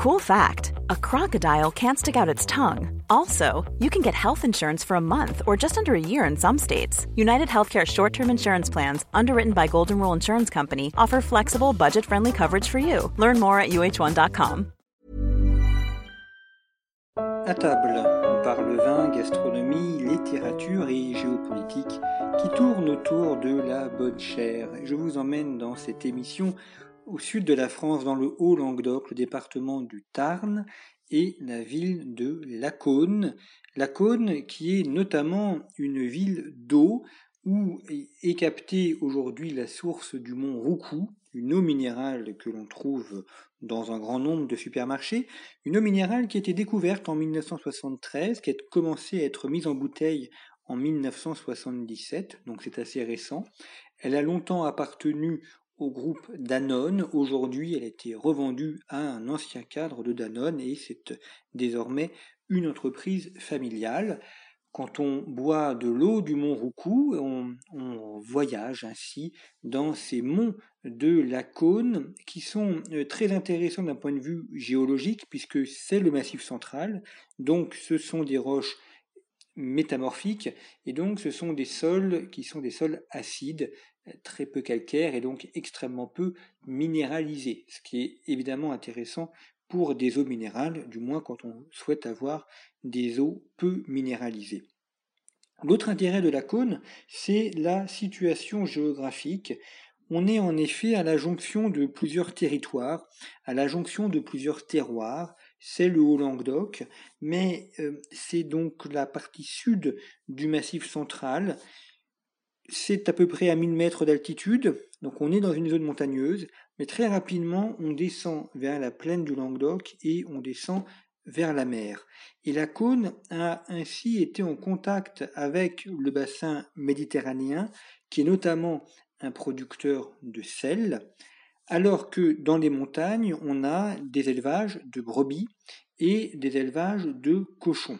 Cool fact a crocodile can't stick out its tongue. Also, you can get health insurance for a month or just under a year in some states. United Healthcare short term insurance plans, underwritten by Golden Rule Insurance Company, offer flexible, budget friendly coverage for you. Learn more at uh1.com. À table, on parle vin, gastronomie, littérature et géopolitique qui tournent autour de la bonne chair. Je vous emmène dans cette émission au sud de la France, dans le Haut-Languedoc, le département du Tarn et la ville de Lacaune. Lacaune qui est notamment une ville d'eau où est captée aujourd'hui la source du mont Roucou, une eau minérale que l'on trouve dans un grand nombre de supermarchés, une eau minérale qui a été découverte en 1973, qui a commencé à être mise en bouteille en 1977, donc c'est assez récent. Elle a longtemps appartenu au groupe Danone. Aujourd'hui, elle a été revendue à un ancien cadre de Danone et c'est désormais une entreprise familiale. Quand on boit de l'eau du mont Roucou, on, voyage ainsi dans ces monts de la Cône qui sont euh, très intéressants d'un point de vue géologique puisque c'est le massif central. Donc ce sont des roches métamorphiques et donc ce sont des sols qui sont des sols acides très peu calcaire et donc extrêmement peu minéralisé, ce qui est évidemment intéressant pour des eaux minérales, du moins quand on souhaite avoir des eaux peu minéralisées. L'autre intérêt de la cône, c'est la situation géographique. On est en effet à la jonction de plusieurs territoires, à la jonction de plusieurs terroirs. C'est le Haut-Languedoc, mais euh, c'est donc la partie sud du massif central c'est à peu près à 1000 mètres d'altitude, donc on est dans une zone montagneuse, mais très rapidement on descend vers la plaine du Languedoc et on descend vers la mer. Et la cône a ainsi été en contact avec le bassin méditerranéen, qui est notamment un producteur de sel, alors que dans les montagnes, on a des élevages de brebis et des élevages de cochons.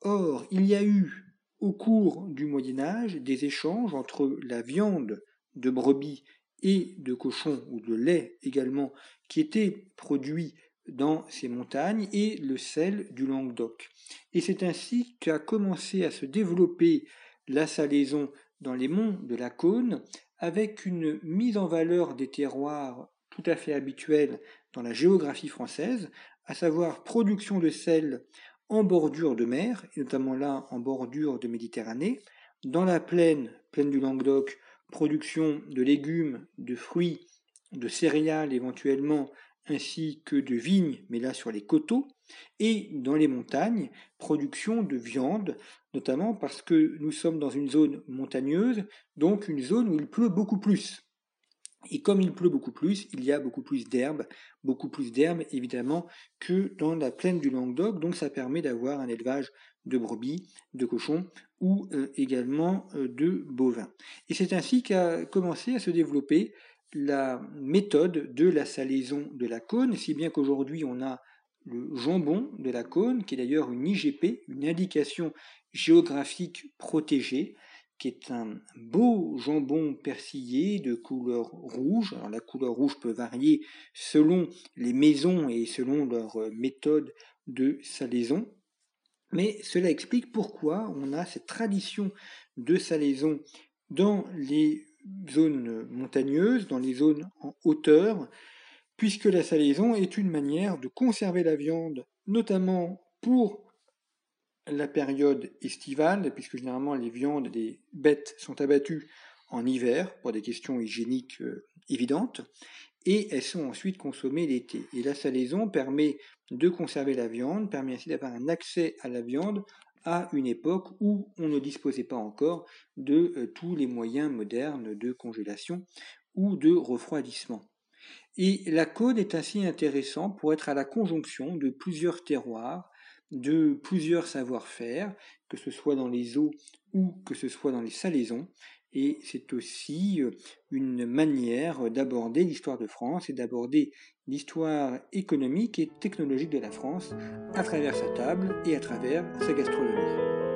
Or, il y a eu au cours du Moyen Âge des échanges entre la viande de brebis et de cochon ou de lait également qui était produit dans ces montagnes et le sel du Languedoc. Et c'est ainsi qu'a commencé à se développer la salaison dans les monts de la Cône avec une mise en valeur des terroirs tout à fait habituelle dans la géographie française, à savoir production de sel en bordure de mer, et notamment là en bordure de Méditerranée, dans la plaine, plaine du Languedoc, production de légumes, de fruits, de céréales éventuellement, ainsi que de vignes, mais là sur les coteaux, et dans les montagnes, production de viande, notamment parce que nous sommes dans une zone montagneuse, donc une zone où il pleut beaucoup plus. Et comme il pleut beaucoup plus, il y a beaucoup plus d'herbes, beaucoup plus d'herbes évidemment que dans la plaine du Languedoc, donc ça permet d'avoir un élevage de brebis, de cochons ou euh, également euh, de bovins. Et c'est ainsi qu'a commencé à se développer la méthode de la salaison de la cône, si bien qu'aujourd'hui on a le jambon de la cône, qui est d'ailleurs une IGP, une indication géographique protégée, qui est un beau jambon persillé de couleur rouge. La couleur rouge peut varier selon les maisons et selon leur euh, méthode de salaison. Mais cela explique pourquoi on a cette tradition de salaison dans les zones montagneuses, dans les zones en hauteur, puisque la salaison est une manière de conserver la viande, notamment pour la période estivale, puisque généralement les viandes des bêtes sont abattues en hiver pour des questions hygiéniques euh, évidentes, et elles sont ensuite consommées l'été. Et la salaison permet de conserver la viande, permet ainsi d'avoir un accès à la viande à une époque où on ne disposait pas encore de euh, tous les moyens modernes de congélation ou de refroidissement. Et la côte est ainsi intéressant pour être à la conjonction de plusieurs terroirs de plusieurs savoir-faire, que ce soit dans les eaux ou que ce soit dans les salaisons. Et c'est aussi euh, une manière d'aborder l'histoire de France et d'aborder l'histoire économique et technologique de la France à travers sa table et à travers sa gastronomie.